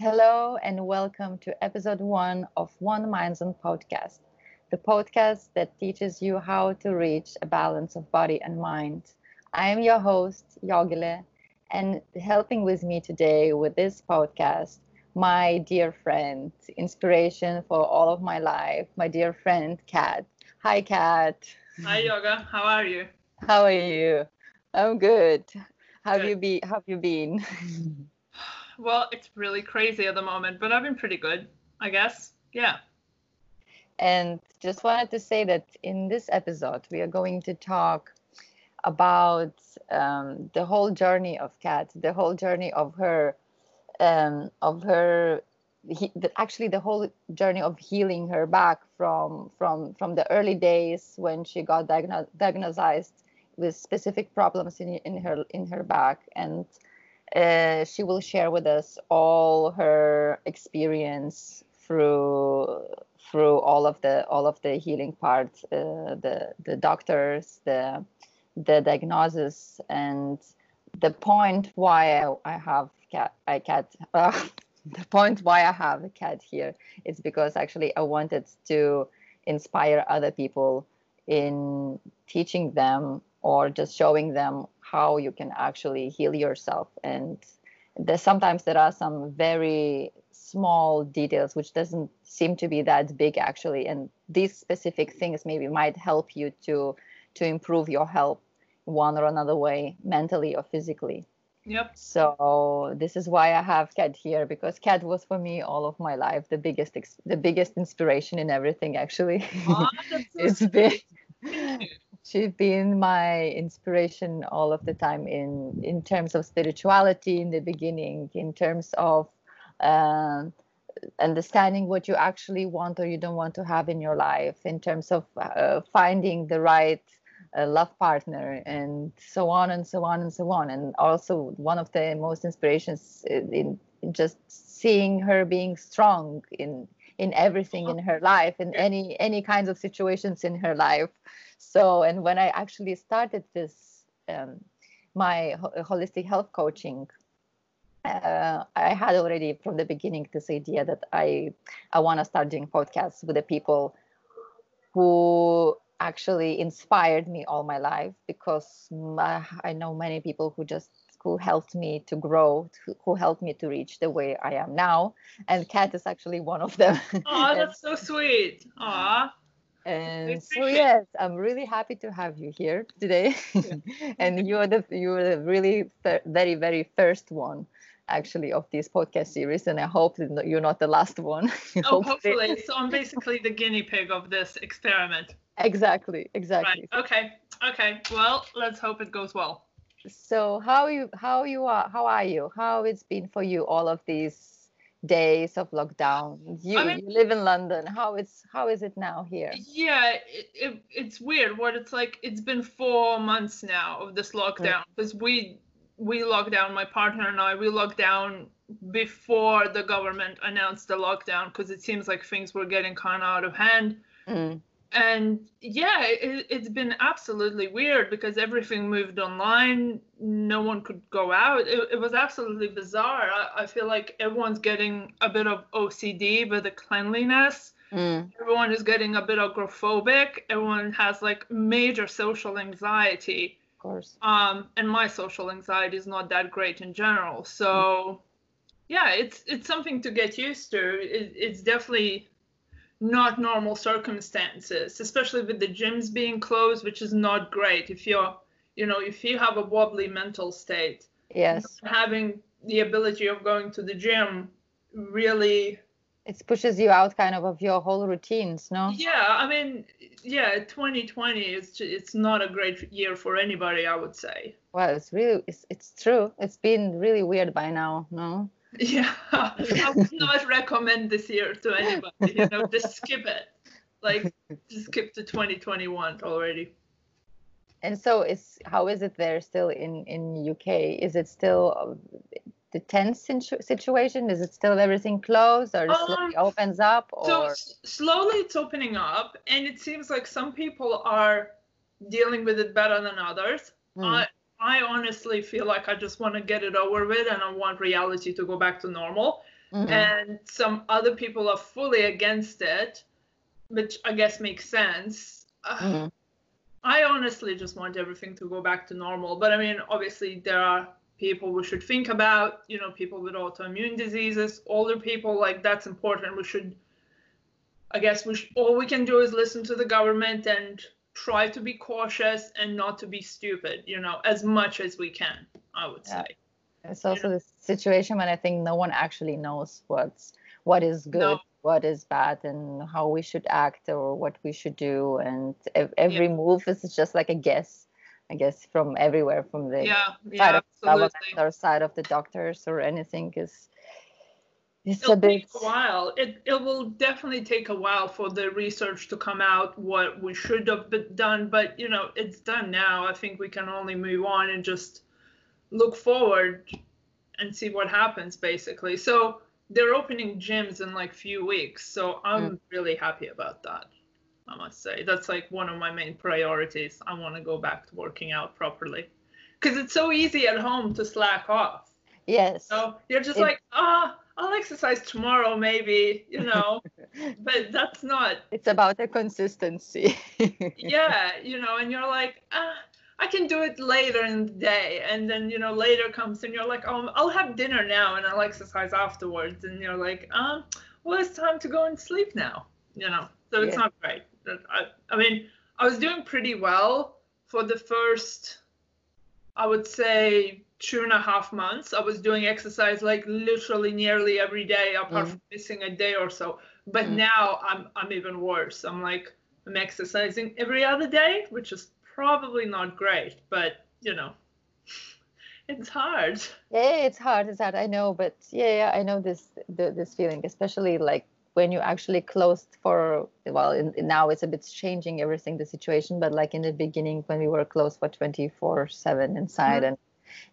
Hello and welcome to episode one of One Minds on Podcast, the podcast that teaches you how to reach a balance of body and mind. I am your host, Yogile, and helping with me today with this podcast, my dear friend, inspiration for all of my life, my dear friend, Kat. Hi, Kat. Hi, Yoga. How are you? How are you? I'm good. How have you been? Have you been? Well, it's really crazy at the moment, but I've been pretty good, I guess. Yeah. And just wanted to say that in this episode, we are going to talk about um, the whole journey of Kat, the whole journey of her, um, of her, he, the, actually the whole journey of healing her back from from from the early days when she got diagno- diagnosed with specific problems in in her in her back and. Uh, she will share with us all her experience through through all of the all of the healing part, uh, the the doctors, the the diagnosis, and the point why I, I have cat I cat uh, the point why I have a cat here is because actually I wanted to inspire other people in teaching them or just showing them how you can actually heal yourself and there's sometimes there are some very small details which doesn't seem to be that big actually and these specific things maybe might help you to to improve your health one or another way mentally or physically Yep. so this is why i have cat here because cat was for me all of my life the biggest ex- the biggest inspiration in everything actually that's so it's sweet. been Thank you. She's been my inspiration all of the time in in terms of spirituality in the beginning in terms of um, understanding what you actually want or you don't want to have in your life in terms of uh, finding the right uh, love partner and so on and so on and so on. And also one of the most inspirations in, in just seeing her being strong in in everything in her life in any any kinds of situations in her life so and when i actually started this um, my ho- holistic health coaching uh, i had already from the beginning this idea that i i want to start doing podcasts with the people who actually inspired me all my life because my, i know many people who just who helped me to grow who, who helped me to reach the way i am now and kat is actually one of them Oh, that's so sweet. Aw. And so yes, I'm really happy to have you here today. and you're the you're the really very very first one actually of this podcast series and I hope that you're not the last one. Oh, hopefully. So I'm basically the guinea pig of this experiment. Exactly, exactly. Right. Okay. Okay. Well, let's hope it goes well. So how you how you are how are you? How it's been for you all of these days of lockdown? You I mean- you live in London. How it's how is it now here? Yeah, it, it, it's weird. What it's like. It's been four months now of this lockdown because we we locked down. My partner and I we locked down before the government announced the lockdown because it seems like things were getting kind of out of hand. Mm, And yeah, it, it's been absolutely weird because everything moved online. No one could go out. It, it was absolutely bizarre. I, I feel like everyone's getting a bit of OCD with the cleanliness mm, everyone is getting a bit agoraphobic everyone has like major social anxiety of course. um and my social anxiety is not that great in general so yeah it's it's something to get used to it, it's definitely not normal circumstances especially with the gyms being closed which is not great if you're you know if you have a wobbly mental state Yes. having the ability of going to the gym really It pushes you out kind of of your whole routines, no? Yeah, I mean, yeah, 2020 is it's not a great year for anybody, I would say. Well, it's really it's, it's true. It's been really weird by now, no? Yeah, I would not recommend this year to anybody. You know, just skip it. Like, just skip to 2021 already. And so it's how is it there still in in UK? Is it still uh, the tense situ- situation? Is it still everything closed or it slowly Um, opens up or So s- slowly it's opening up, and it seems like some people are dealing with it better than others. Hmm. I I honestly feel like I just want to get it over with, and I want reality to go back to normal. mm-hmm. and some other people are fully against it, which I guess makes sense. Mm-hmm. I honestly just want everything to go back to normal. But I mean, obviously, there are people we should think about, you know, people with autoimmune diseases, older people, like that's important. We should, I guess, we should, all we can do is listen to the government and try to be cautious and not to be stupid, you know, as much as we can, I would yeah. say. It's also the situation when I think no one actually knows what's what is good, no. what is bad, and how we should act or what we should do, and every yeah. move is just like a guess. I guess from everywhere, from the yeah, side of the side of the doctors or anything, is it's It'll a bit take a while. It it will definitely take a while for the research to come out what we should have been done, but you know it's done now. I think we can only move on and just look forward and see what happens basically. So they're opening gyms in like few weeks, so I'm mm. really happy about that. I must say that's like one of my main priorities. I want to go back to working out properly because it's so easy at home to slack off. Yes. So you're just it, like, ah, oh, I'll exercise tomorrow, maybe, you know, but that's not. It's about the consistency. yeah, you know, and you're like, ah, I can do it later in the day. And then, you know, later comes and you're like, oh, I'll have dinner now and I'll exercise afterwards. And you're like, um, well, it's time to go and sleep now, you know, so it's yeah. not great. I, I mean, I was doing pretty well for the first, I would say, two and a half months. I was doing exercise like literally nearly every day, apart mm. from missing a day or so. But mm. now I'm I'm even worse. I'm like I'm exercising every other day, which is probably not great, but you know, it's hard. Yeah, it's hard. It's hard. I know, but yeah, yeah I know this the, this feeling, especially like when you actually closed for well in, now it's a bit changing everything the situation but like in the beginning when we were closed for 24 7 inside mm-hmm. and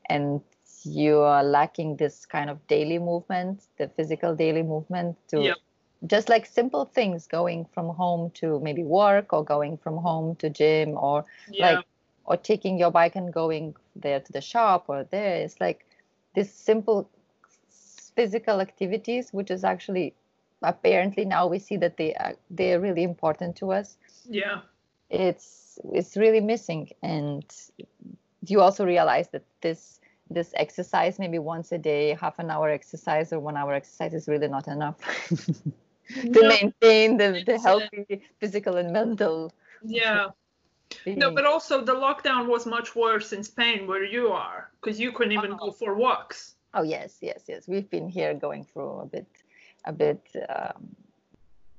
and you are lacking this kind of daily movement, the physical daily movement to yep. just like simple things going from home to maybe work or going from home to gym or yeah. like or taking your bike and going there to the shop or there. It's like this simple physical activities, which is actually apparently now we see that they are, they are really important to us. Yeah, it's it's really missing, and you also realize that this this exercise maybe once a day half an hour exercise or one hour exercise is really not enough to no, maintain the, the healthy physical and mental yeah. Being. no but also the lockdown was much worse in spain where you are because you couldn't even oh. go for walks. Oh yes yes yes. We've been here going through a bit a bit um,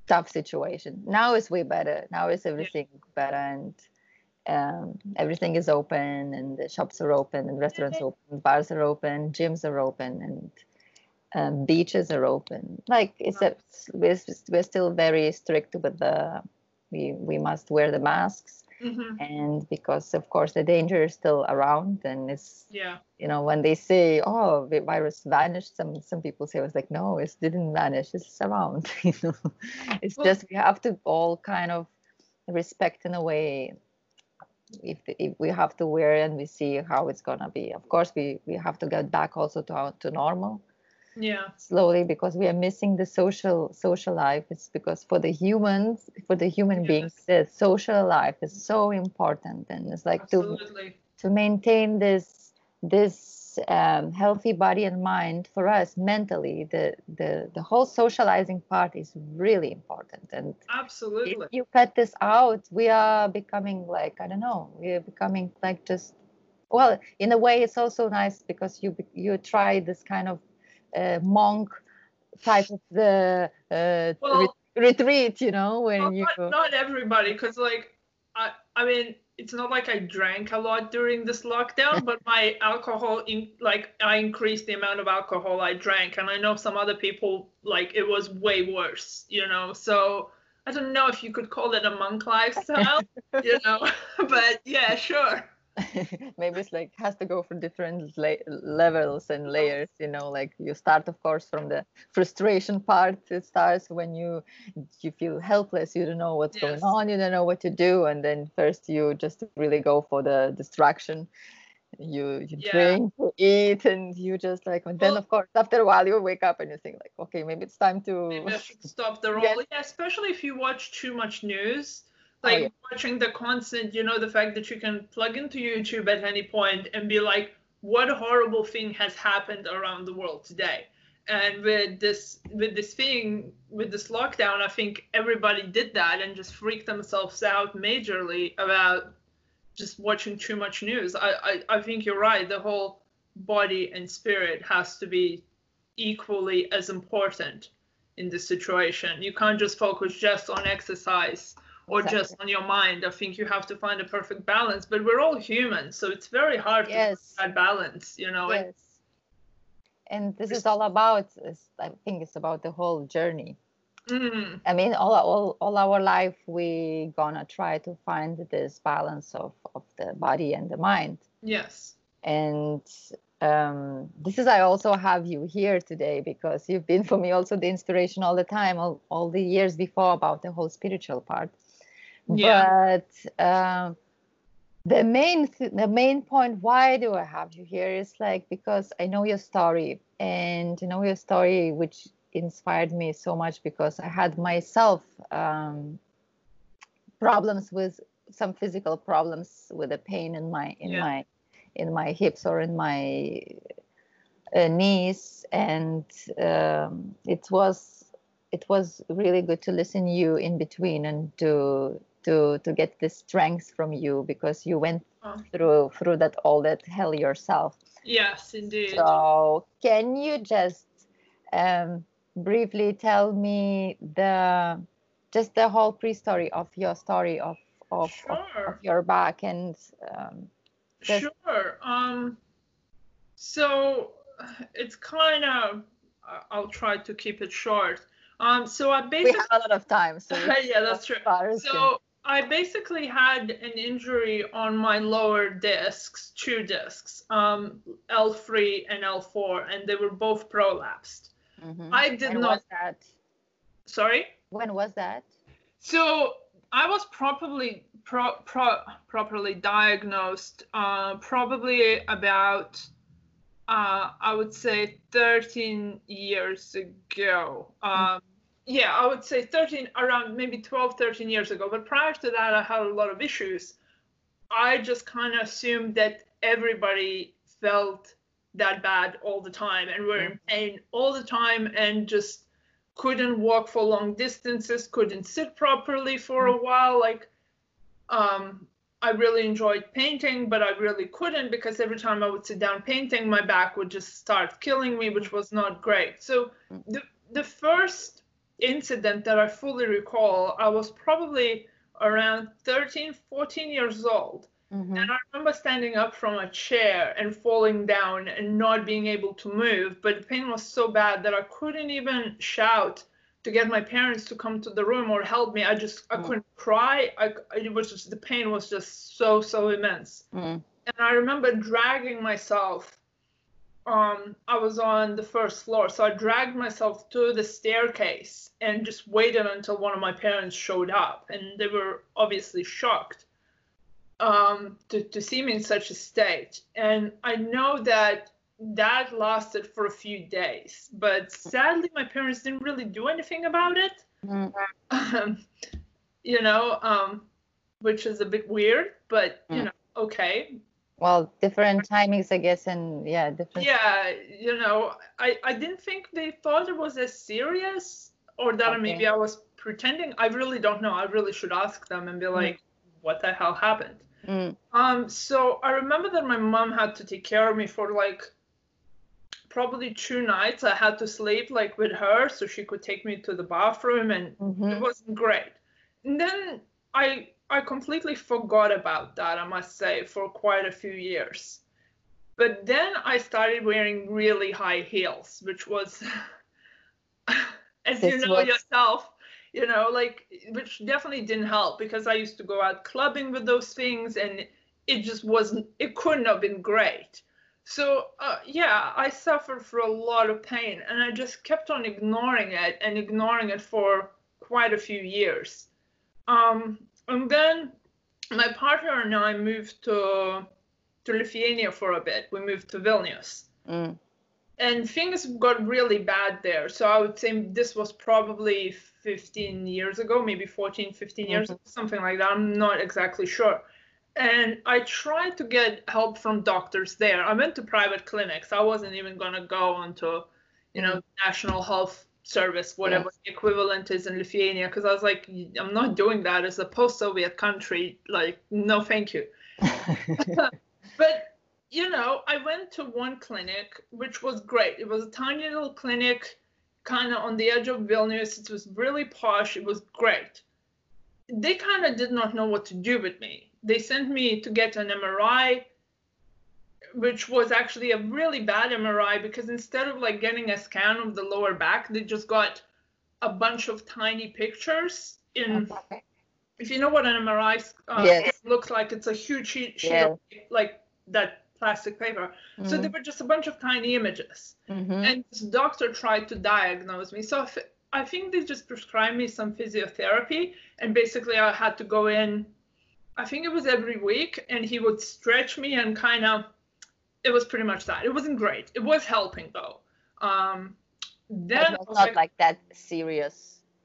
tough situation. Now it's way better. Now is everything yeah. better and um, everything is open and the shops are open and restaurants are open bars are open gyms are open and um, beaches are open. Like it's a, we're, we're still very strict with the we we must wear the masks mm-hmm. and because of course the danger is still around and it's yeah. you know when they say oh the virus vanished some some people say it was like no it didn't vanish it's around you know? It's well, just we have to all kind of respect in a way if, if we have to wear and we see how it's gonna be. Of course we we have to get back also to to normal. Yeah. Slowly because we are missing the social social life. It's because for the humans for the human yes. beings the social life is so important. And it's like Absolutely. to to maintain this this um, healthy body and mind for us mentally the the the whole socializing part is really important. And absolutely. if you cut this out we are becoming like i don't know we are becoming like just well in a way it's also nice because you you try this kind of uh, monk type of the uh, well, re- retreat you know when well, you not, not everybody because like i i mean it's not like I drank a lot during this lockdown, but my alcohol in like I increased the amount of alcohol I drank, and I know some other people like it was way worse, you know. So I don't know if you could call it a monk lifestyle, you know, but yeah, sure. maybe it's like has to go for different la- levels and layers you know like you start of course from the frustration part it starts when you you feel helpless you don't know what's yes. going on you don't know what to do and then first you just really go for the distraction you you Yeah. drink you eat and you just like and then Well- of course after a while you wake up and you think like okay maybe it's time to Maybe I should stop the roll. Yes. Yeah, especially if you watch too much news. Oh, Like yeah. watching the constant, you know, the fact that you can plug into YouTube at any point and be like, what horrible thing has happened around the world today? And with this with this thing, with this lockdown, I think everybody did that and just freaked themselves out majorly about just watching too much news. I, I, I think you're right. The whole body and spirit has to be equally as important in this situation. You can't just focus just on exercise or just on your mind. I think you have to find a perfect balance. But we're all human, so it's very hard Yes. to find that balance, you know. and- yes and this is all about i think it's about the whole journey Mm, i mean all all, all our life we gonna try to find this balance of of the body and the mind yes. and um, this is i also have you here today because you've been for me also the inspiration all the time all, all the years before about the whole spiritual part Yeah. but um, the main th- the main point why do i have you here is like because i know your story and you know your story which inspired me so much because i had myself um, problems with some physical problems with the pain in my in Yeah. my in my hips or in my uh, knees and um, it was it was really good to listen you in between and to to to get the strength from you because you went Oh. through through that all that hell yourself Yes, indeed. so can you just um, briefly tell me the just the whole pre-story of your story of of, of, of your back and um, Just- Sure. Um, so it's kind of. I'll try to keep it short. Um, so I basically we have a lot of time so yeah, that's true. So I basically had an injury on my lower discs, two discs, um, L3 and L4, and they were both prolapsed. Mhm. I did when not. was that Sorry. when was that So I was probably pro, pro, properly diagnosed uh, probably about uh, I would say 13 years ago. Um, yeah, I would say 13 around maybe 12, 13 years ago. But prior to that, I had a lot of issues. I just kind of assumed that everybody felt that bad all the time and were in mm-hmm. pain all the time and just couldn't walk for long distances, couldn't sit properly for a mm-hmm. while. Like, um, I really enjoyed painting, but I really couldn't because every time I would sit down painting, my back would just start killing me, which mm-hmm. was not great. So the the first incident that I fully recall, I was probably around 13, 14 years old. Mhm. And I remember standing up from a chair and falling down and not being able to move, but the pain was so bad that I couldn't even shout to get my parents to come to the room or help me. I just I Mm. couldn't cry. I it was just the pain was just so so immense. Mm. And I remember dragging myself. Um, I was on the first floor, so I dragged myself to the staircase and just waited until one of my parents showed up, and they were obviously shocked um, to, to see me in such a state. And I know that that lasted for a few days, but sadly, my parents didn't really do anything about it. Mm. Um, you know, um, which is a bit weird, but you Mm. know, okay. Well different timings i guess and yeah different Yeah, you know, I, I didn't think they thought it was as serious or that Okay. maybe I was pretending. I really don't know. I really should ask them and be like, what the hell happened? Mm. Um, so I remember that my mom had to take care of me for like probably two nights. I had to sleep like with her so she could take me to the bathroom and it Mhm. wasn't great. And then I I completely forgot about that, I must say, for quite a few years. But then I started wearing really high heels, which was as you know was- yourself, you know, like which definitely didn't help because I used to go out clubbing with those things and it just wasn't it couldn't have been great. So uh, yeah, I suffered for a lot of pain, and I just kept on ignoring it and ignoring it for quite a few years. Um, and then my partner and I moved to to Lithuania for a bit. We moved to Vilnius. Mm. And things got really bad there. So I would say this was probably 15 years ago, maybe 14, 15 years, Mhm. something like that. I'm not exactly sure. And I tried to get help from doctors there. I went to private clinics. I wasn't even going to go onto, you know, National Health Service, whatever the equivalent is in Lithuania, because I was like, I'm not doing that as a post Soviet country. Like, no, thank you. but you know, I went to one clinic, which was great. It was a tiny little clinic, kind of on the edge of Vilnius. It was really posh. It was great. They kind of did not know what to do with me. They sent me to get an MRI, which was actually a really bad MRI because instead of like getting a scan of the lower back, they just got a bunch of tiny pictures in Okay. if you know what an MRI uh, Yes. looks like, it's a huge sheet, sheet of like that plastic paper. So they were just a bunch of tiny images. Mhm. And this doctor tried to diagnose me. So I think they just prescribed me some physiotherapy, and basically I had to go in. I think it was every week, and he would stretch me and kind of. It was pretty much that. It wasn't great. It was helping though. Um, then But I was not like, like that serious.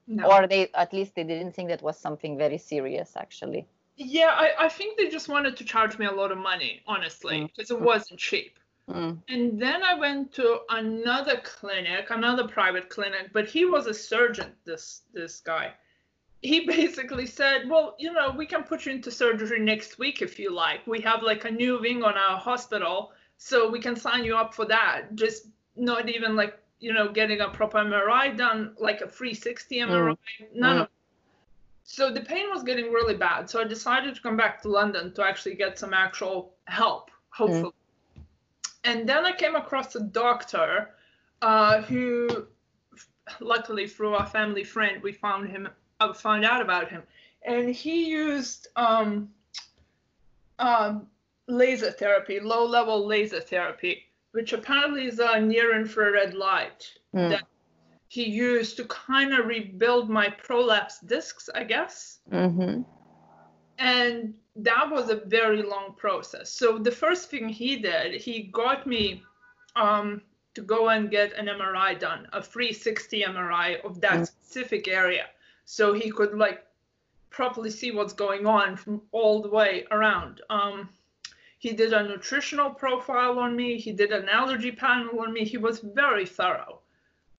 no. Or they at least they didn't think that was something very serious actually. Yeah, I, I think they just wanted to charge me a lot of money, honestly, Mm. because it wasn't cheap. Mm. And then I went to another clinic, another private clinic, but he was a surgeon, this this guy. He basically said, Well, you know, we can put you into surgery next week if you like. We have like a new wing on our hospital, so we can sign you up for that. Just not even like, you know, getting a proper MRI done, like a 360 MRI, none Mm. of so the pain was getting really bad. So I decided to come back to London to actually get some actual help, hopefully. And then I came across a doctor uh, who, luckily through our family friend, we found him, uh, found out about him, and he used um, um, laser therapy, low-level laser therapy, which apparently is a near-infrared light Mm. that he used to kind of rebuild my prolapse discs, I guess. Mhm. And that was a very long process. So the first thing he did, he got me um, to go and get an MRI done, a 360 MRI of that Mm. specific area, so he could like properly see what's going on from all the way around. Um, he did a nutritional profile on me. He did an allergy panel on me. He was very thorough.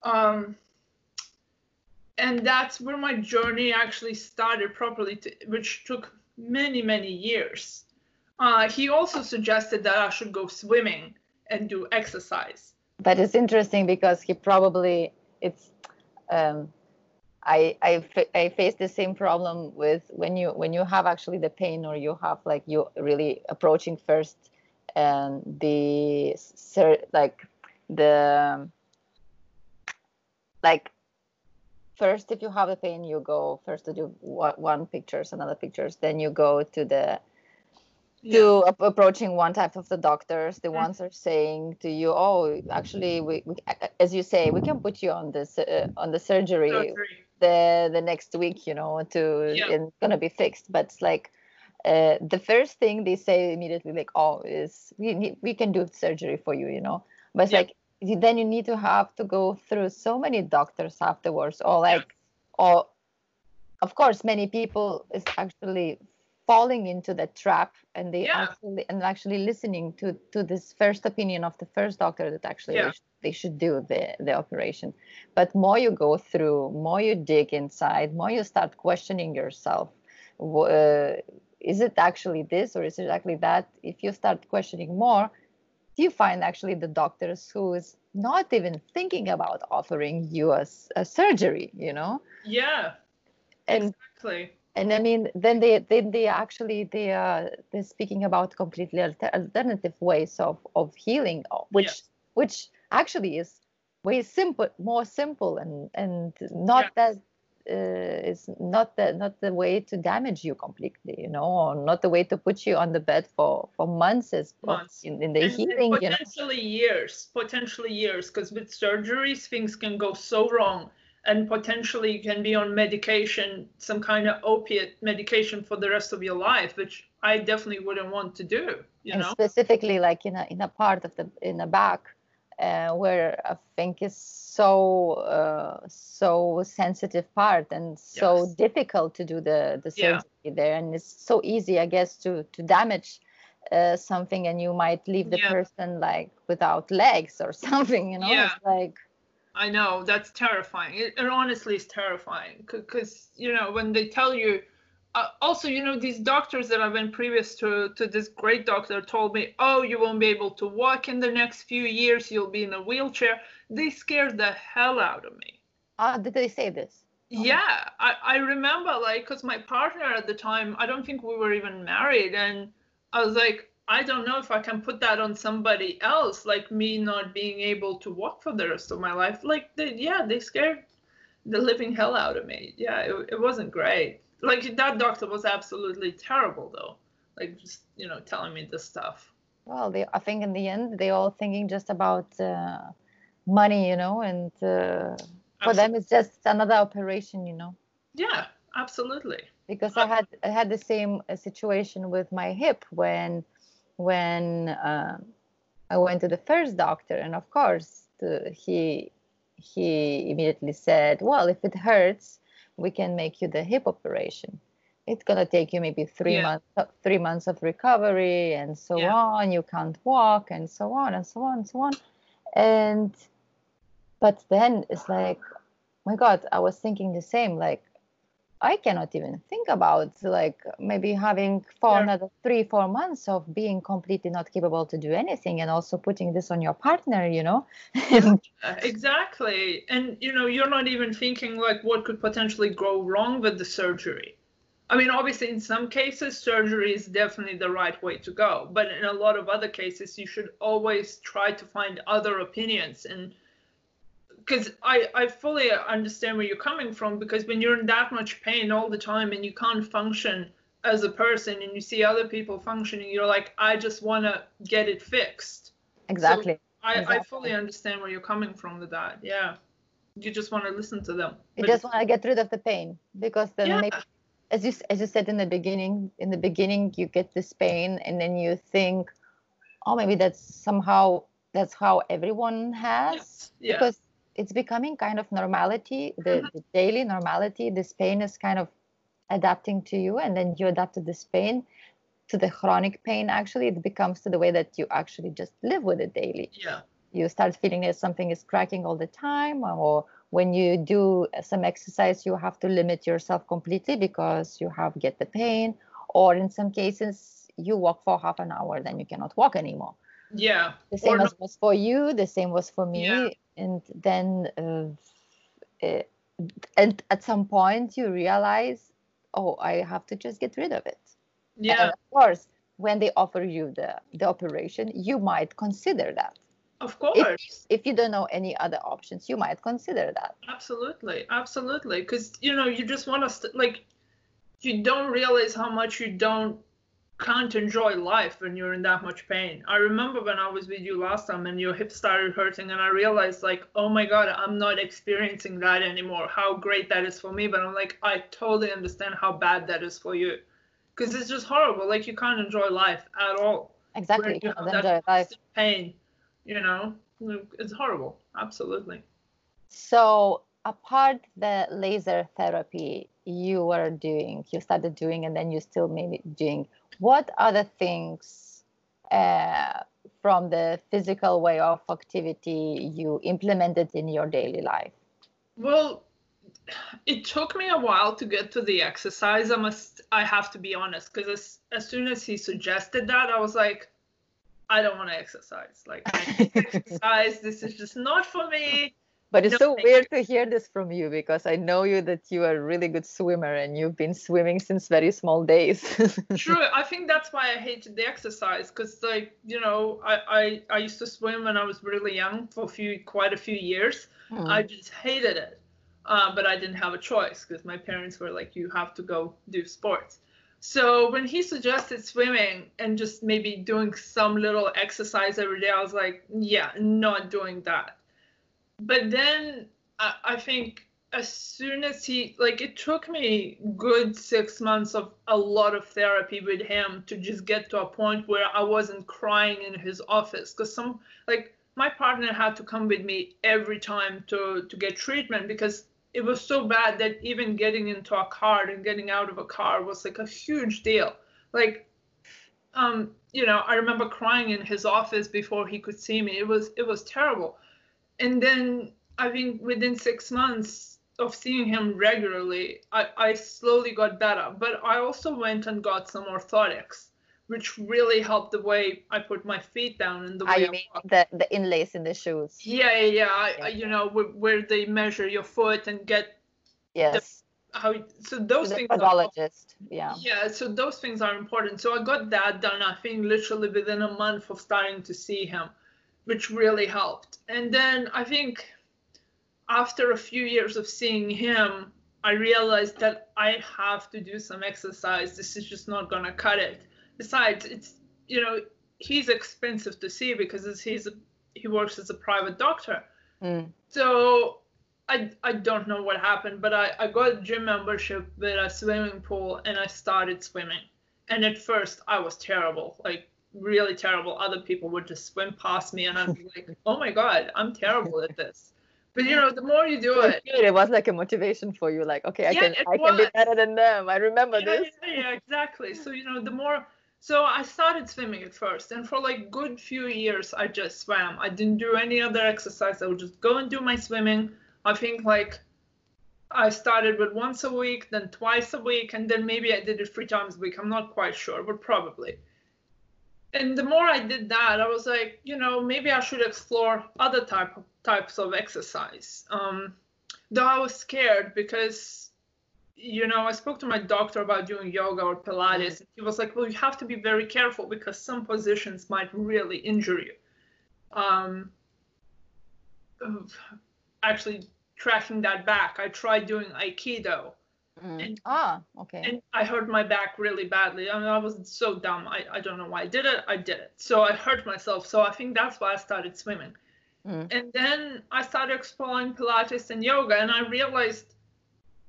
Um, and that's where my journey actually started properly, to, which took many, many years. Uh, he also suggested that I should go swimming and do exercise. But it's interesting because he probably it's um I I fa- I face the same problem with when you when you have actually the pain or you have like you really approaching first and the like the like first if you have the pain you go first to do one, pictures another pictures then you go to the to ap- approaching one type of the doctors the Mm. ones are saying to you oh actually we, we as you say we can put you on this uh, on the surgery surgery. The the next week you know to Yeah. it's gonna be fixed but it's like uh, the first thing they say immediately like oh is we need, we can do surgery for you you know but it's Yeah. like then you need to have to go through so many doctors afterwards or like or of course many people is actually falling into the trap and they Yeah. actually and actually listening to to this first opinion of the first doctor that actually Yeah. they, sh- they should do the the operation but more you go through more you dig inside more you start questioning yourself uh, is it actually this or is it actually that if you start questioning more you find actually the doctors who is not even thinking about offering you a surgery you know Yeah, and exactly. And I mean, then they then they actually they are they're speaking about completely alter- alternative ways of of healing, uh, which which actually is way simple, more simple, and and not Yes. that uh, is not the not the way to damage you completely, you know, or not the way to put you on the bed for for months as Months. in, in the And healing, you know. potentially years, potentially years, because with surgeries things can go so wrong, and potentially you can be on medication, some kind of opiate medication for the rest of your life, which I definitely wouldn't want to do. You and know, specifically like in a in a part of the in the back uh, where I think is so uh, so sensitive part and so Yes. difficult to do the the Yeah. surgery there, and it's so easy, I guess, to to damage uh, something, and you might leave the Yeah. person like without legs or something. You know, Yeah. it's like I know that's terrifying. It, it honestly is terrifying because you know when they tell you. Uh, also, you know these doctors that I've been previous to to this great doctor told me, oh, you won't be able to walk in the next few years. You'll be in a wheelchair. They scared the hell out of me. ah, did they say this? Oh. Yeah, I, I remember like because my partner at the time, I don't think we were even married, and I was like, I don't know if I can put that on somebody else, like me not being able to walk for the rest of my life. Like, they, yeah, they scared the living hell out of me. Yeah, it, it wasn't great. Like that doctor was absolutely terrible though. Like just you know telling me this stuff. Well, they, I think in the end, they all thinking just about uh, money, you know, and uh, for them it's just another operation, you know. Yeah, absolutely. because I had I had the same uh, situation with my hip when when uh, I went to the first doctor, and of course the, he he immediately said, "Well, if it hurts, we can make you the hip operation. It's gonna take you maybe three Yeah. months uh, three months of recovery, and so Yeah. on. You can't walk, and so on, and so on, and so on." And but then it's like, my God, I was thinking the same, like. I cannot even think about like maybe having for Yeah. another three, four months of being completely not capable to do anything and also putting this on your partner, you know? Uh, Exactly. And you know, you're not even thinking like what could potentially go wrong with the surgery. I mean, obviously in some cases surgery is definitely the right way to go, but in a lot of other cases you should always try to find other opinions and because I, I fully understand where you're coming from because when you're in that much pain all the time and you can't function as a person and you see other people functioning, you're like, I just want to get it fixed. exactly. I, I Exactly. fully understand where you're coming from with that. Yeah. You just want to listen to them. You just want to get rid of the pain because then yeah, maybe as you as you said in the beginning, in the beginning you get this pain and then you think, oh maybe that's somehow that's how everyone has. yes, yeah. because it's becoming kind of normality the, Mhm. the daily normality this pain is kind of adapting to you and then you adapt to this pain to the chronic pain actually it becomes to the way that you actually just live with it daily yeah. you start feeling that something is cracking all the time or when you do some exercise you have to limit yourself completely because you have get the pain or in some cases you walk for half an hour then you cannot walk anymore Yeah. the same as was for you the same was for me Yeah. and then uh, uh, and at some point you realize oh i have to just get rid of it Yeah. and of course when they offer you the the operation you might consider that Of course. if you don't know any other options you might consider that Absolutely. Absolutely. Because, you know, you just want to, st- like, you don't realize how much you don't, can't enjoy life when you're in that much pain. I remember when I was with you last time and your hip started hurting, and I realized, like, oh my God, I'm not experiencing that anymore. How great that is for me. But I'm like, I totally understand how bad that is for you. Because it's just horrible. Like, you can't enjoy life at all. exactly Where you you cannot have enjoy that life pain, you know? It's horrible. Absolutely. so apart the laser therapy you were doing you started doing and then you still maybe doing what other things uh, from the physical way of activity you implemented in your daily life Well, it took me a while to get to the exercise. I must, I have to be honest, because as, as soon as he suggested that, I was like, I don't want to exercise. Like, I exercise. This is just not for me. But it's No, so weird to hear this from you because i know you that you are a really good swimmer and you've been swimming since very small days True. I think that's why I hated the exercise, because like, you know, I, I, I used to swim when I was really young for a few, quite a few years. Hmm. I just hated it. Uh, but I didn't have a choice because my parents were like, you have to go do sports. So when he suggested swimming and just maybe doing some little exercise every day, I was like, yeah, not doing that. But then I, I think as soon as he like it took me good six months of a lot of therapy with him to just get to a point where i wasn't crying in his office. Because some like my partner had to come with me every time to to get treatment because it was so bad that even getting into a car and getting out of a car was like a huge deal. Like um you know i remember crying in his office before he could see me. It was it was terrible and then i think within six months of seeing him regularly, I, I slowly got better. But I also went and got some orthotics, which really helped the way I put my feet down and the ah, way I I mean the the inlays in the shoes. Yeah, yeah, yeah. I, yeah. you know where, where, they measure your foot and get. Yes. The, how so those the things. Podologist. Are, yeah. Yeah, so those things are important. So I got that done. I think literally within a month of starting to see him, which really helped. And then I think after a few years of seeing him, I realized that I have to do some exercise. This is just not gonna cut it. Besides, it's you know he's expensive to see because he's a, he works as a private doctor. Mm. So I I don't know what happened, but I I got a gym membership with a swimming pool and I started swimming. And at first I was terrible, like really terrible. Other people would just swim past me and I'd be like, oh my god, I'm terrible at this. But you know, the more you do it, it was like a motivation for you. Like, okay, I yeah, can, I was. can be better than them. I remember yeah, this. Yeah, yeah, exactly. So you know, the more. So I started swimming at first, and for like good few years, I just swam. I didn't do any other exercise. I would just go and do my swimming. I think like I started with once a week, then twice a week, and then maybe I did it three times a week. I'm not quite sure, but probably and the more I did that, I was like, you know, maybe I should explore other type of, types of exercise. Um, though I was scared because, you know, I spoke to my doctor about doing yoga or Pilates, and he was like, well, you have to be very careful because some positions might really injure you. Um, actually, tracking that back, I tried doing Aikido Mm. And, ah, okay. And I hurt my back really badly. I mean, I was so dumb. I, I don't know why I did it. I did it. So I hurt myself. So I think that's why I started swimming. Mm. And then I started exploring Pilates and yoga, and I realized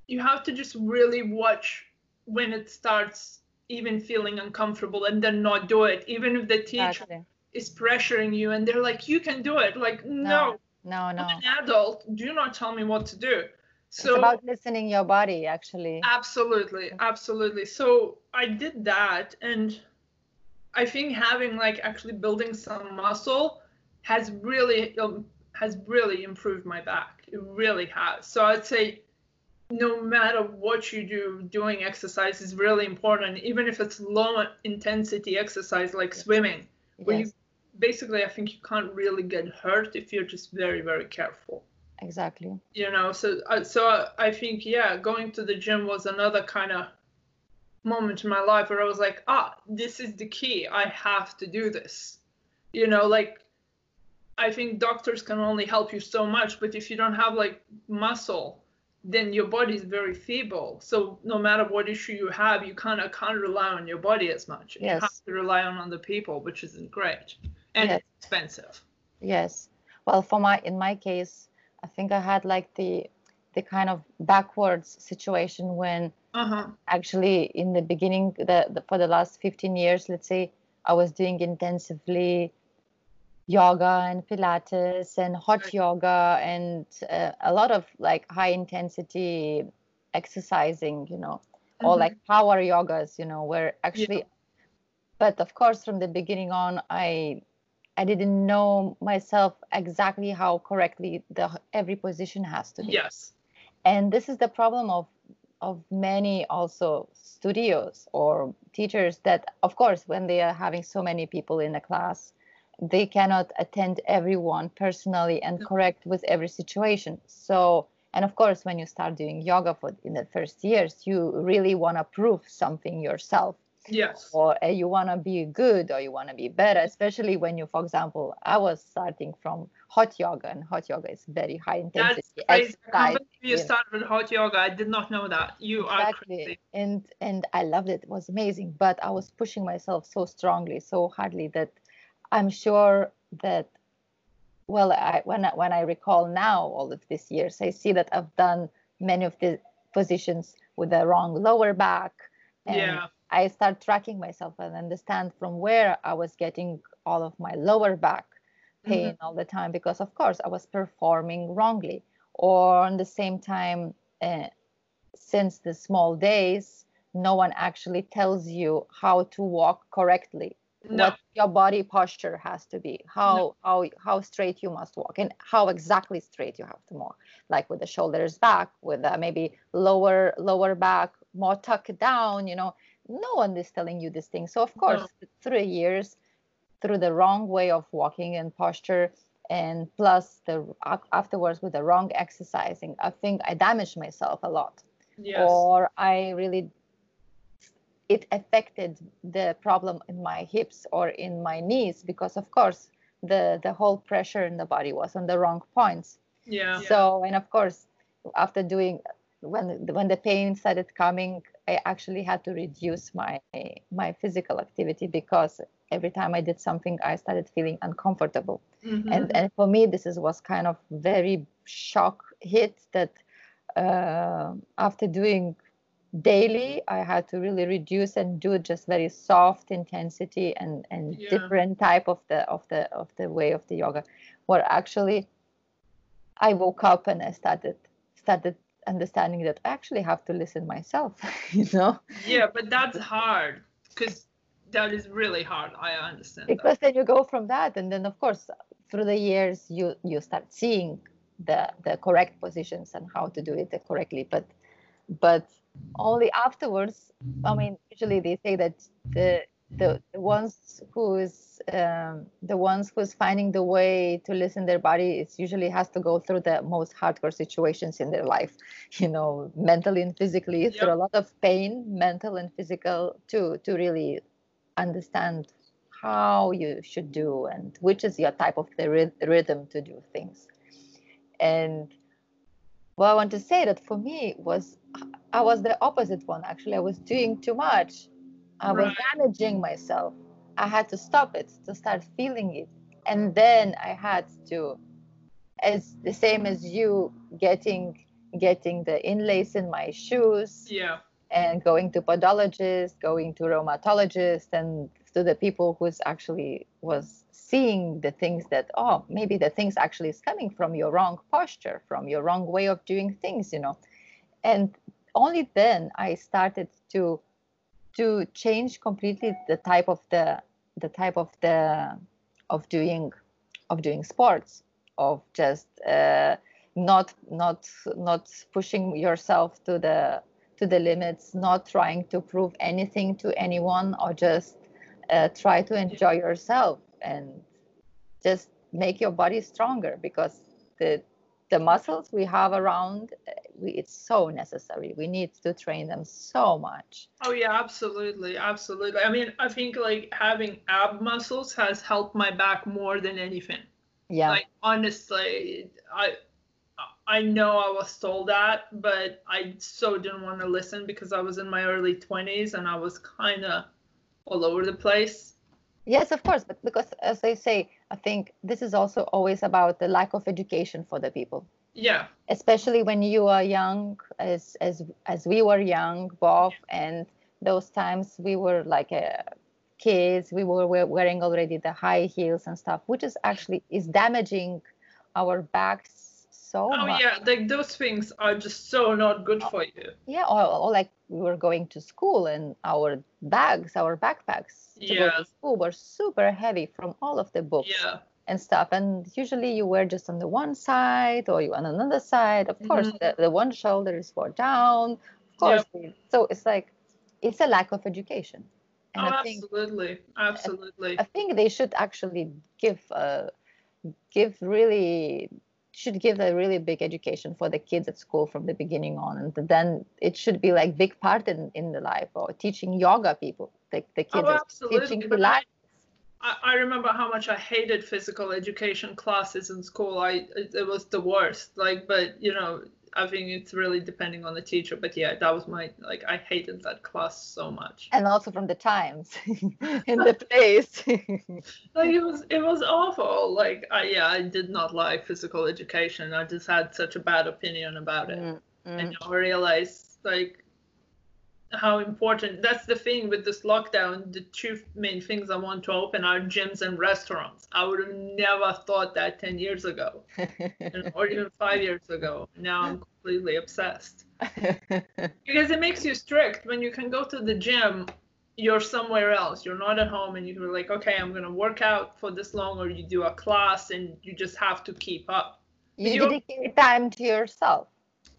you have to just really watch when it starts even feeling uncomfortable and then not do it, even if the teacher is pressuring you and they're like, you can do it. Like, no. No, no. no. I'm an adult. Do not tell me what to do. So it's about listening your body actually. Absolutely, absolutely. So I did that and I think having like actually building some muscle has really um, has really improved my back. It really has. So I'd say no matter what you do, doing exercise is really important, even if it's low intensity exercise like swimming, where yes. you basically I think you can't really get hurt if you're just very, very careful exactly. You know so uh, so i think yeah going to the gym was another kind of moment in my life where i was like ah this is the key. I have to do this. You know like i think doctors can only help you so much but if you don't have like muscle then your body is very feeble. So no matter what issue you have you kind of can't rely on your body as much. Yes. you have to rely on other people which isn't great. And yes. expensive. Yes. Well for my in my case I think I had like the the kind of backwards situation when uh-huh. actually in the beginning the, the, for the last 15 years let's say i was doing intensively yoga and pilates and hot yoga and uh, a lot of like high intensity exercising you know mm-hmm. or like power yogas you know where actually yeah. but of course from the beginning on i I didn't know myself exactly how correctly the every position has to be. Yes. And this is the problem of of many also studios or teachers that of course when they are having so many people in a class they cannot attend everyone personally and correct with every situation so and of course when you start doing yoga for in the first years you really want to prove something yourself yes or uh, you want to be good or you want to be better especially when you for example i was starting from hot yoga and hot yoga is very high intensity That's crazy. exercise you started with hot yoga i did not know that you exactly. are crazy. and and i loved it it was amazing but i was pushing myself so strongly so hardly that i'm sure that well I, when I, when i recall now all of these years i see that i've done many of the positions with the wrong lower back. And Yeah. I start tracking myself and understand from where I was getting all of my lower back pain all the time because, of course, I was performing wrongly. Or on the same time, uh, since the small days, no one actually tells you how to walk correctly No. what your body posture has to be how how how straight you must walk and how exactly straight you have to walk like with the shoulders back with the maybe lower lower back more tucked down you know no one is telling you this thing so of course through the years through the wrong way of walking and posture and plus the afterwards with the wrong exercising i think i damaged myself a lot Yes. or I really it affected the problem in my hips or in my knees because of course the the whole pressure in the body was on the wrong points yeah. so and of course after doing when when the pain started coming i actually had to reduce my my physical activity because every time i did something i started feeling uncomfortable Mhm. and and for me this is was kind of very shock hit that uh, after doing daily i had to really reduce and do just very soft intensity and and Yeah. different type of the of the of the way of the yoga where actually i woke up and i started started understanding that i actually have to listen myself you know yeah, but that's hard because that is really hard. I understand. that. because then you go from that and then of course through the years you you start seeing the the correct positions and how to do it correctly but but only afterwards i mean usually they say that the the, the ones who's um, the ones who's finding the way to listen their body is usually has to go through the most hardcore situations in their life you know mentally and physically through a lot of pain mental and physical to to really understand how you should do and which is your type of the ryth- rhythm to do things. And well i want to say that for me was i was the opposite one actually. I was doing too much i was Right. damaging myself i had to stop it to start feeling it and then i had to as the same as you getting getting the inlays in my shoes Yeah. and going to podologists, going to rheumatologists, and to the people who's actually was seeing the things that oh maybe the things actually is coming from your wrong posture, from your wrong way of doing things, you know, and only then I started to to change completely the type of the the type of the of doing of doing sports of just uh, not not not pushing yourself to the to the limits not trying to prove anything to anyone or just uh, try to enjoy yourself and just make your body stronger because the the muscles we have around uh, we, it's so necessary we need to train them so much Oh yeah, absolutely, absolutely. I mean, I think like having ab muscles has helped my back more than anything. yeah Like honestly, I I know I was told that, but I so didn't want to listen because I was in my early 20s and I was kind of all over the place. Yes, of course, but because as I say, I think this is also always about the lack of education for the people, Yeah. especially when you are young, as as as we were young, both, and those times we were like uh, kids, we were we- wearing already the high heels and stuff, which is actually is damaging our backs so Oh much. yeah, like those things are just so not good for you. Yeah, or, or like we were going to school and our bags, our backpacks to go to school were super heavy from all of the books. Yeah. and stuff. And usually you wear just on the one side or you on another side. Of course, Mhm. the, the one shoulder is more down. Of course. So it's like it's a lack of education. And oh, I think absolutely, absolutely. I think they should actually give uh, give really should give a really big education for the kids at school from the beginning on and then it should be like big part in, in the life or teaching yoga people the, the oh, kids Oh, are teaching absolutely. I, Pilates. I, I remember how much I hated physical education classes in school. I it, it was the worst. Like, but you know, I think it's really depending on the teacher. But yeah, that was my like I hated that class so much. and also from the times in the place Like it was it was awful. Like I yeah, I did not like physical education. I just had such a bad opinion about it. Mm. mm. and I realize like how important that's the thing with this lockdown the two main things i want to open are gyms and restaurants. I would have never thought that 10 years ago or even five years ago. Now i'm completely obsessed. Because it makes you strict. When you can go to the gym you're somewhere else. You're not at home and you're like okay i'm going to work out for this long or you do a class and you just have to keep up. You dedicate time to yourself.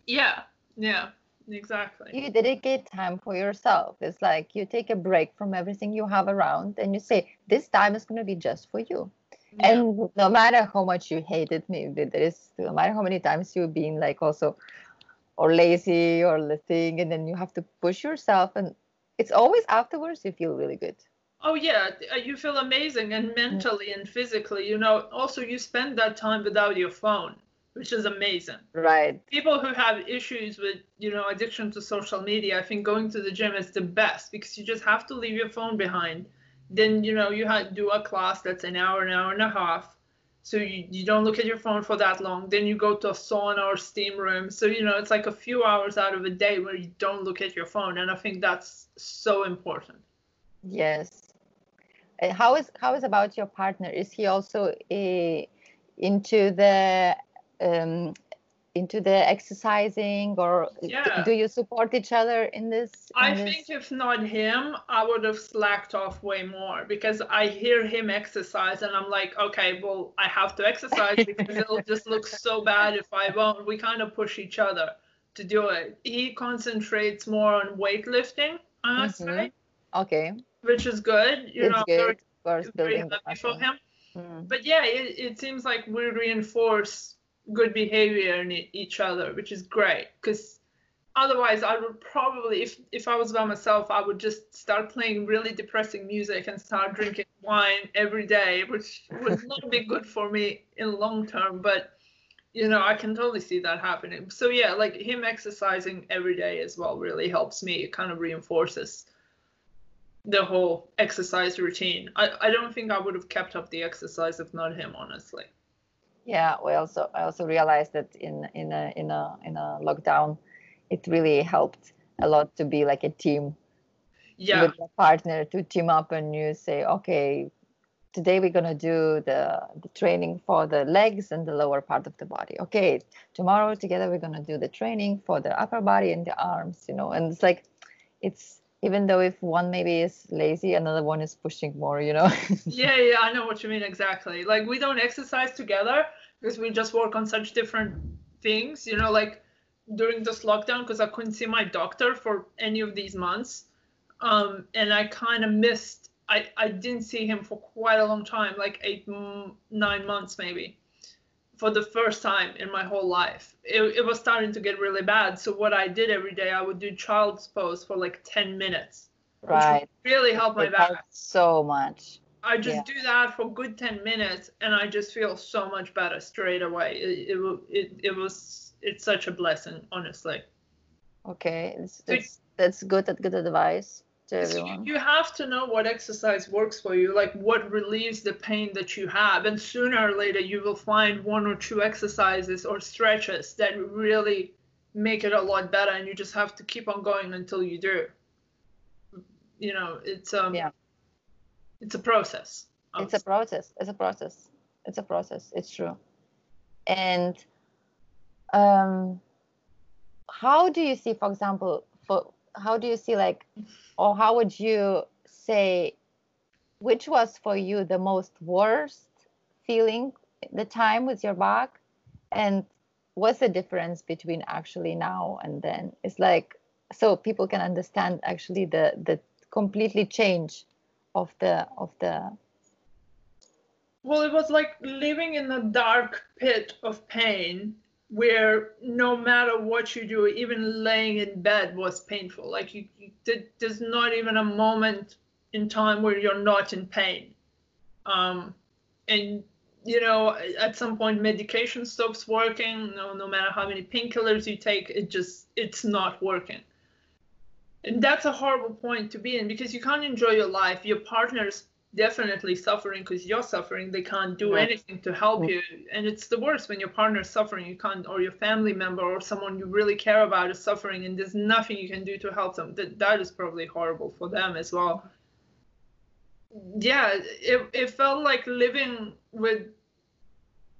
Yeah yeah Exactly. You dedicate time for yourself. It's like you take a break from everything you have around and you say, this time is going to be just for you. Yeah. And no matter how much you hated me, there is no matter how many times you've been like also or lazy or the thing, and then you have to push yourself, and it's always afterwards you feel really good. Oh yeah, uh, you feel amazing, and mm. mentally and physically. You know, also you spend that time without your phone which is amazing. Right. People who have issues with, you know, addiction to social media, I think going to the gym is the best because you just have to leave your phone behind. Then, you know, you have do a class that's an hour, an hour and a half. So you, you don't look at your phone for that long. Then you go to a sauna or steam room. So, you know, it's like a few hours out of a day where you don't look at your phone. And I think that's so important. Yes. How is how is about your partner? Is he also a, eh, into the um, into the exercising or yeah. do you support each other in this in i this? think if not him i would have slacked off way more because i hear him exercise and i'm like okay well i have to exercise because it'll just look so bad if i won't we kind of push each other to do it he concentrates more on weightlifting honestly mm-hmm. okay which is good you it's know good. Very, very happy for him mm. but yeah it, it seems like we reinforce good behavior in each other, which is great. Because otherwise, I would probably, if if I was by myself, I would just start playing really depressing music and start drinking wine every day, which would not be good for me in the long term. But you know, I can totally see that happening. So yeah, like him exercising every day as well really helps me. It kind of reinforces the whole exercise routine. I, I don't think I would have kept up the exercise if not him, honestly. Yeah, we also I also realized that in in a in a in a lockdown, it really helped a lot to be like a team. Yeah. With a partner to team up and you say, okay, today we're gonna do the the training for the legs and the lower part of the body. Okay, tomorrow together we're gonna do the training for the upper body and the arms. You know, and it's like, it's even though if one maybe is lazy another one is pushing more you know? Yeah yeah i know what you mean exactly. Like we don't exercise together because we just work on such different things you know like during this lockdown because i couldn't see my doctor for any of these months. Um, and i kind of missed I, I didn't see him for quite a long time like eight nine months maybe for the first time in my whole life. It, it was starting to get really bad. So what I did every day, I would do child's pose for like 10 minutes. Right. really helped my it back. So much. I just yeah. do that for good 10 minutes and I just feel so much better straight away. It, it, it, it was, it's such a blessing, honestly. Okay. It's, it's, that's good, that's good advice to everyone. You have to know what exercise works for you, like what relieves the pain that you have. And sooner or later, you will find one or two exercises or stretches that really make it a lot better. And you just have to keep on going until you do. You know, it's um, yeah, it's a process. It's a process. It's a process. It's a process. It's true. And um, how do you see, for example, for how do you see like or how would you say which was for you the most worst feeling the time with your back and what's the difference between actually now and then? It's like so people can understand actually the the completely change of the of the well it was like living in a dark pit of pain where no matter what you do, even laying in bed was painful. Like you, you there's not even a moment in time where you're not in pain. Um, and you know, at some point, medication stops working. No, no matter how many painkillers you take, it just it's not working. And that's a horrible point to be in because you can't enjoy your life. Your partner's definitely suffering because you're suffering. They can't do Yeah. anything to help Mm. you. And it's the worst when your partner's suffering, you can't, or your family member or someone you really care about is suffering and there's nothing you can do to help them. That, that is probably horrible for them as well. Yeah, it, it felt like living with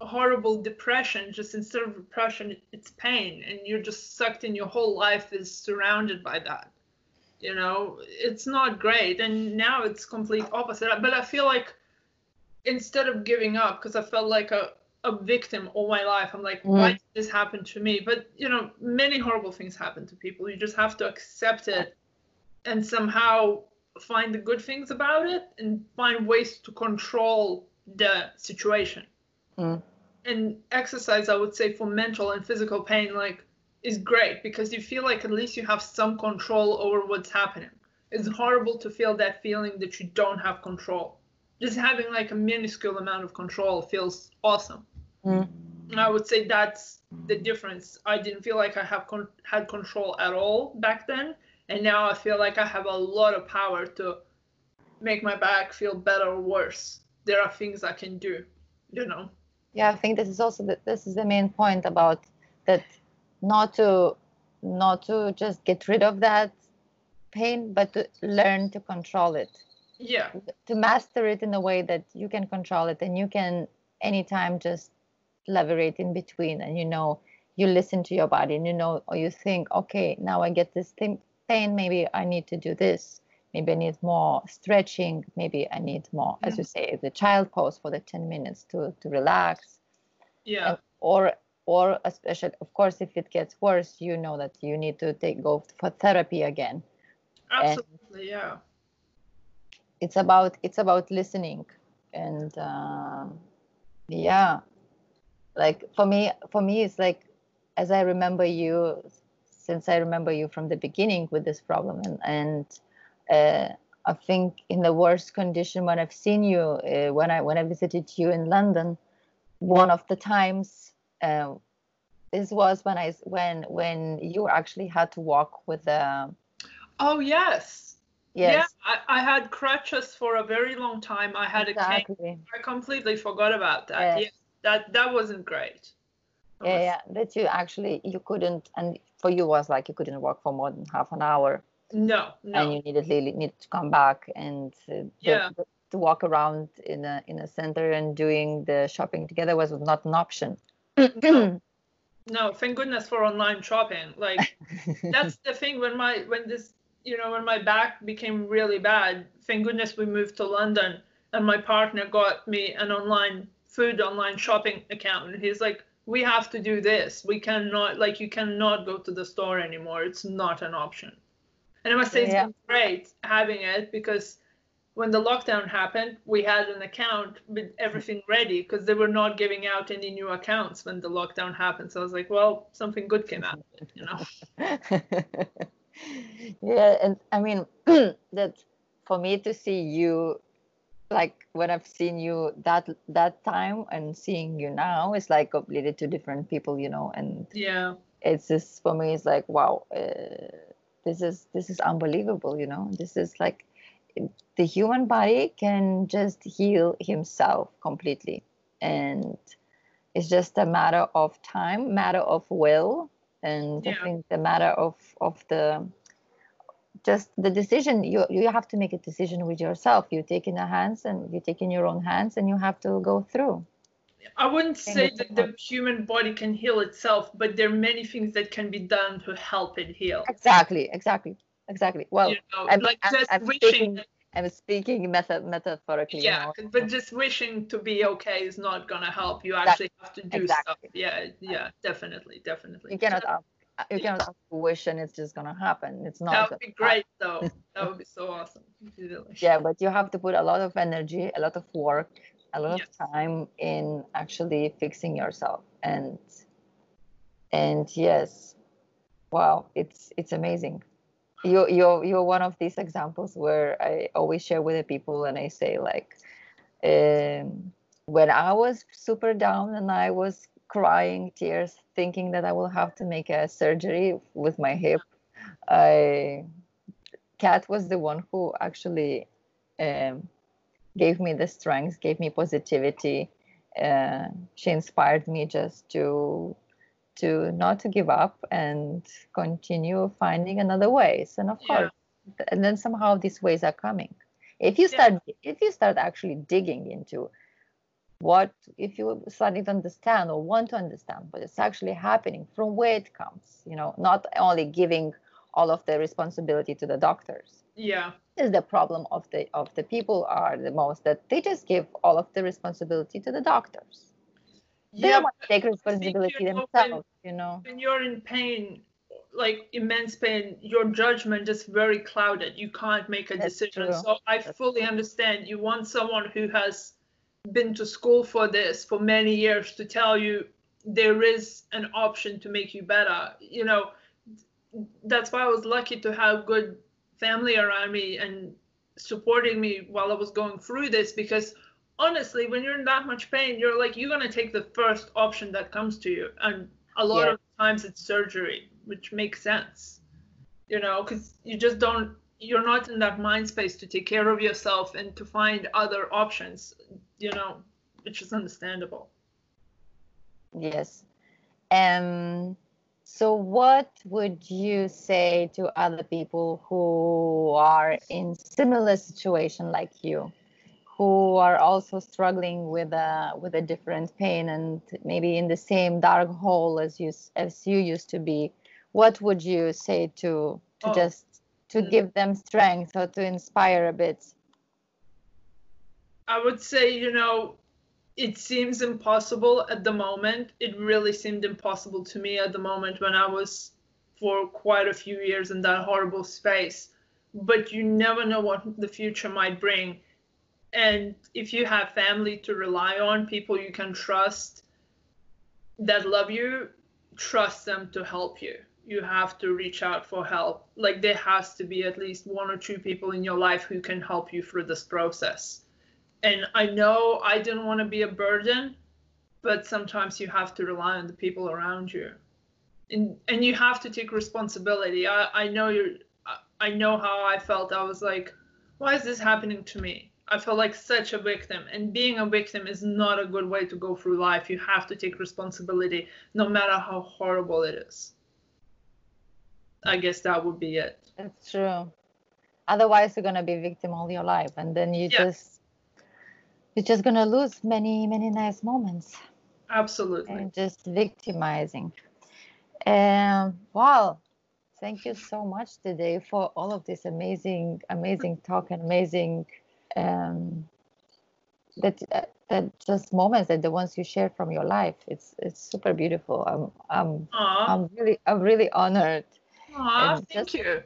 horrible depression just instead of depression it's pain and you're just sucked in your whole life is surrounded by that you know it's not great. And now it's complete opposite. But i feel like instead of giving up because i felt like a, a victim all my life i'm like why Mhm. did this happen to me? But you know many horrible things happen to people. You just have to accept it and somehow find the good things about it and find ways to control the situation. Mm. and exercise i would say for mental and physical pain like is great because you feel like at least you have some control over what's happening. It's horrible to feel that feeling that you don't have control. Just having like a minuscule amount of control feels awesome. Mm. i would say that's the difference. I didn't feel like i have con- had control at all back then and now i feel like i have a lot of power to make my back feel better or worse. There are things i can do you know? Yeah i think this is also the, this is the main point about that not to not to just get rid of that pain but to learn to control it. Yeah. To master it in a way that you can control it and you can anytime just leverage in between and you know you listen to your body and you know or you think okay now i get this thing, pain maybe i need to do this. Maybe i need more stretching. Maybe i need more as you say the child pose for the 10 minutes to to relax. Yeah. And- or or especially of course if it gets worse you know that you need to take go for therapy again. Absolutely yeah. it's about it's about listening. And um yeah. Like for me for me it's like as i remember you since i remember you from the beginning with this problem and and uh, i think in the worst condition when i've seen you uh, when i when i visited you in london one of the times uh, this was when i when when you actually had to walk with the oh yes. Yes. Yeah I, I had crutches for a very long time. I had a cane. Exactly. I completely forgot about that. Yes. yes that that wasn't great. That yeah, was- yeah that you actually you couldn't and for you was like you couldn't work for more than half an hour. No no. And you needed really need to come back and uh, the- Yeah. the- to walk around in a in a center and doing the shopping together was not an option No. no thank goodness for online shopping like that's the thing when my when this you know when my back became really bad thank goodness we moved to london and my partner got me an online food online shopping account and he's like we have to do this we cannot like you cannot go to the store anymore it's not an option and i must say it's Yeah. been great having it because when the lockdown happened we had an account with everything ready because they were not giving out any new accounts when the lockdown happened. So i was like well something good came out it you know? Yeah and i mean that for me to see you like when i've seen you that that time and seeing you now it's like completely two different people you know and yeah. it's just for me it's like wow uh, this is this is unbelievable you know? This is like the human body can just heal himself completely. And it's just a matter of time matter of will. And i think the matter of of the just the decision you you have to make a decision with yourself. You take in the hands and you take in your own hands and you have to go through. I wouldn't say that the human body can heal itself, but there are many things that can be done to help it heal. exactly exactly exactly well you know, I'm- like I'm- just I'm wishing. speaking i'm speaking meta- metaphorically you yeah, know. but just wishing to be okay is not gonna help. You actually have to do stuff. Yeah, yeah, definitely, definitely. you cannot ask, you cannot ask wish and it's just gonna happen it's not That would be great, though. That would be so awesome. Yeah but you have to put a lot of energy a lot of work a lot Yes. of time in actually fixing yourself and and yes wow it's it's amazing you you're you're one of these examples where i always share with the people and i say like um, when i was super down and i was crying tears thinking that i will have to make a surgery with my hip i kat was the one who actually um, gave me the strength, gave me positivity. Uh, she inspired me just to to not to give up and continue finding another ways. And of Yeah. course, and then somehow these ways are coming. If you Yeah. start if you start actually digging into what if you start to understand or want to understand what is actually happening from where it comes you know not only giving all of the responsibility to the doctors Yeah. is the problem of the of the people are the most that they just give all of the responsibility to the doctors they Yeah. don't want to take responsibility you know, when- themselves you know When you're in pain, like immense pain, your judgment is very clouded. You can't make a That's decision. true. So I That's fully understand. You want someone who has been to school for this for many years to tell you there is an option to make you better. You know, that's why I was lucky to have good family around me and supporting me while I was going through this because honestly, when you're in that much pain, you're like, you're going to take the first option that comes to you. And a lot Yeah. of times it's surgery, which makes sense, you know, because you just don't, you're not in that mind space to take care of yourself and to find other options, you know, which is understandable. Yes. Um, so what would you say to other people who are in similar situation like you, who are also struggling with a with a different pain and maybe in the same dark hole as you as you used to be? What would you say to to Oh. just to Mm. give them strength or to inspire a bit? I would say, you know, it seems impossible at the moment. It really seemed impossible to me at the moment when I was for quite a few years in that horrible space. But you never know what the future might bring. And if you have family to rely on, people you can trust that love you, trust them to help you. You have to reach out for help. Like there has to be at least one or two people in your life who can help you through this process and I know I didn't want to be a burden, but sometimes you have to rely on the people around you, and and you have to take responsibility. I I know you I know how I felt. I was like, why is this happening to me? I felt like such a victim, and being a victim is not a good way to go through life. You have to take responsibility, no matter how horrible it is. I guess that would be it. That's true. Otherwise, you're gonna be victim all your life, and then you Yeah. just you're just gonna lose many many nice moments. Absolutely. and just victimizing. Um, wow, thank you so much today for all of this amazing, amazing talk and amazing um, that uh, that just moments that the ones you share from your life. It's it's super beautiful. I'm I'm I'm really I'm really honored aw, and thank just- you.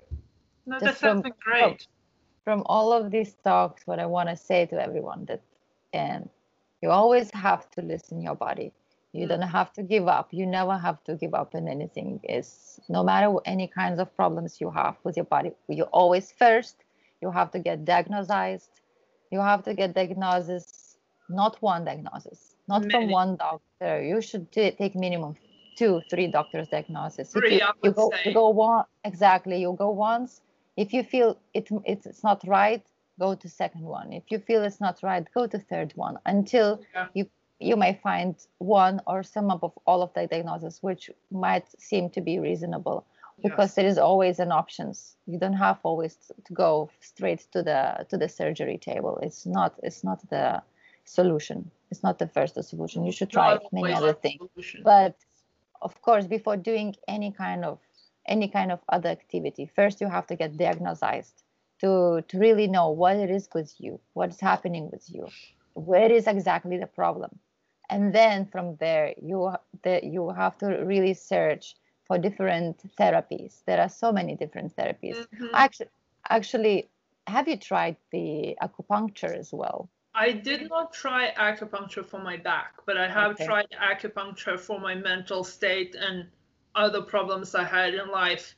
No, just that from- sounds great. from all of these talks. What I want to say to everyone that and you always have to listen your body you Mm. don't have to give up you never have to give up in anything is no matter what- any kinds of problems you have with your body you always first you have to get diagnosed you have to get diagnosis not one diagnosis not from one doctor. You should ta- take minimum two three doctors diagnosis. Three, you, you go you go one exactly you go once. If you feel it it's, it's not right go to second one. If you feel it's not right go to third one until Yeah. you you may find one or some of all of the diagnosis which might seem to be reasonable because there is always an options. You don't have always to go straight to the to the surgery table. It's not it's not the solution. It's not the first solution. You should try Not many other things. but of course before doing any kind of any kind of other activity first you have to get diagnosed to to really know what it is with you what's happening with you where is exactly the problem. And then from there you the, you have to really search for different therapies there are so many different therapies Mhm. actually actually have you tried the acupuncture as well I did not try acupuncture for my back, but I have Okay. tried acupuncture for my mental state and other problems I had in life.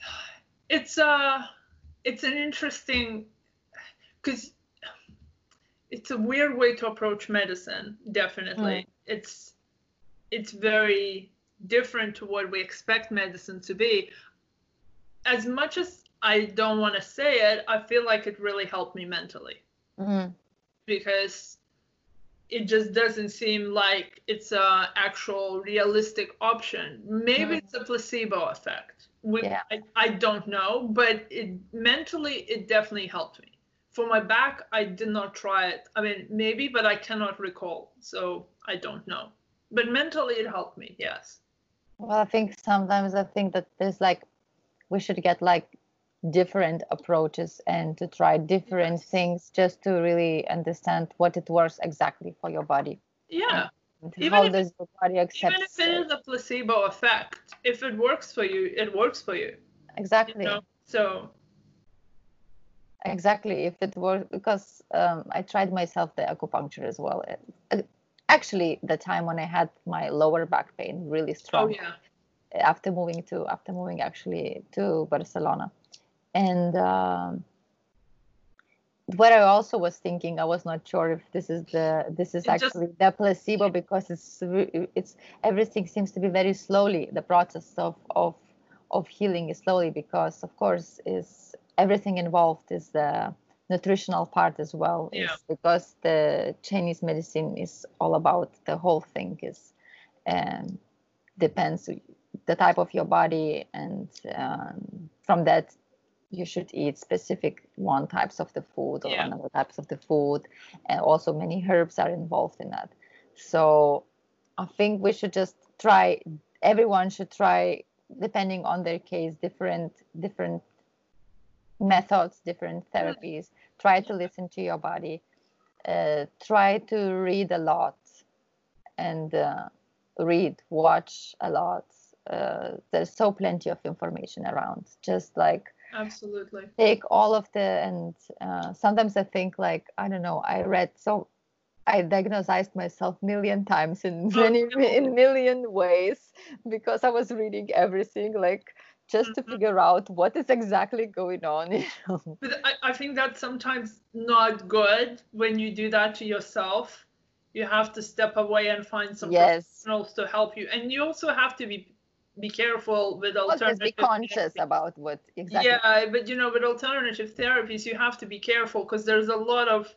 It's uh it's an interesting cuz it's a weird way to approach medicine, definitely. It's it's very different to what we expect medicine to be. As much as I don't want to say it, I feel like it really helped me mentally Mhm. because it just doesn't seem like it's a actual realistic option. Maybe Mhm. it's a placebo effect. We, Yeah. I, I don't know, but it mentally it definitely helped me. For my back, I did not try it. I mean, maybe, but I cannot recall, so I don't know. But mentally, it helped me. Yes. Well, I think sometimes I think that there's like we should get like different approaches and to try different things just to really understand what it works exactly for your body. Yeah. Even how if does your body accept Even if it is a placebo effect, if it works for you, it works for you. You exactly know. So exactly if it works because um, I tried myself the acupuncture as well. It- uh, actually, the time when I had my lower back pain really oh strong. yeah. after moving to after moving actually to Barcelona, and um, what I also was thinking, I was not sure if this is the this is It just- actually the placebo because it's it's everything seems to be very slowly. The process of of of healing is slowly because of course is everything involved is the nutritional part as well Yeah. is because the Chinese medicine is all about the whole thing is um, depends the type of your body and um, from that you should eat specific one types of the food or Yeah. another types of the food and also many herbs are involved in that so i think we should just try everyone should try depending on their case different different methods different therapies try to listen to your body uh, try to read a lot and uh, read watch a lot. Uh, there's so plenty of information around. Just like Absolutely. take all of the and uh, sometimes i think like i don't know i read so i diagnosed myself million times in Oh, many in million ways because i was reading everything like just to Mhm. figure out what is exactly going on you know But I, I think that's sometimes not good when you do that to yourself. You have to step away and find some yes professionals to help you. And you also have to be be careful with well, just alternative be conscious therapies. about what exactly Yeah, but you know, with alternative therapies, you have to be careful because there's a lot of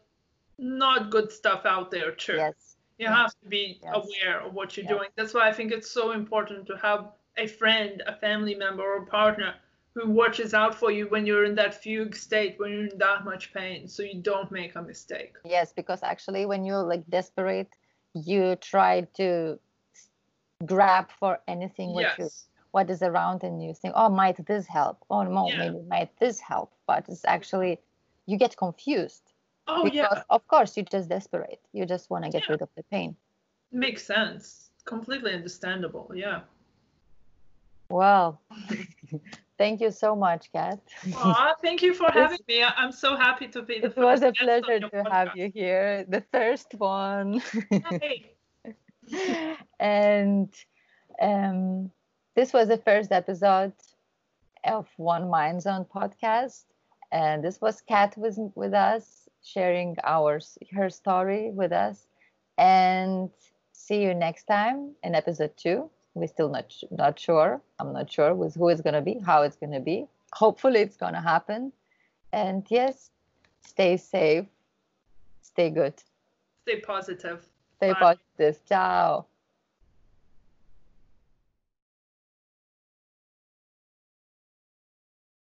not good stuff out there too. yes You Yeah. have to be Yes. aware of what you're Yes. doing. That's why I think it's so important to have a friend, a family member, or a partner who watches out for you when you're in that fugue state, when you're in that much pain, so you don't make a mistake. Yes, because actually, when you're like desperate, you try to grab for anything you Yes. what is around, and you think, oh, might this help? Oh, no, Yeah. maybe might this help? But it's actually you get confused Oh because, yeah, of course, you're just desperate. You just want to get Yeah. rid of the pain. makes sense. Completely understandable. Yeah. Well, thank you so much, Kat. Aw, thank you for having me. I- I'm so happy to be. The It was a guest pleasure your to have you here, the first one. Hey. and um, this was the first episode of One Mind Zone podcast. And this was Kat with, with us, sharing our her story with us. And see you next time in episode two. We're still not not sure. I'm not sure with who it's gonna be, how it's gonna be. Hopefully, it's gonna happen. And yes, stay safe, stay good, Stay positive. stay Bye. positive. Ciao.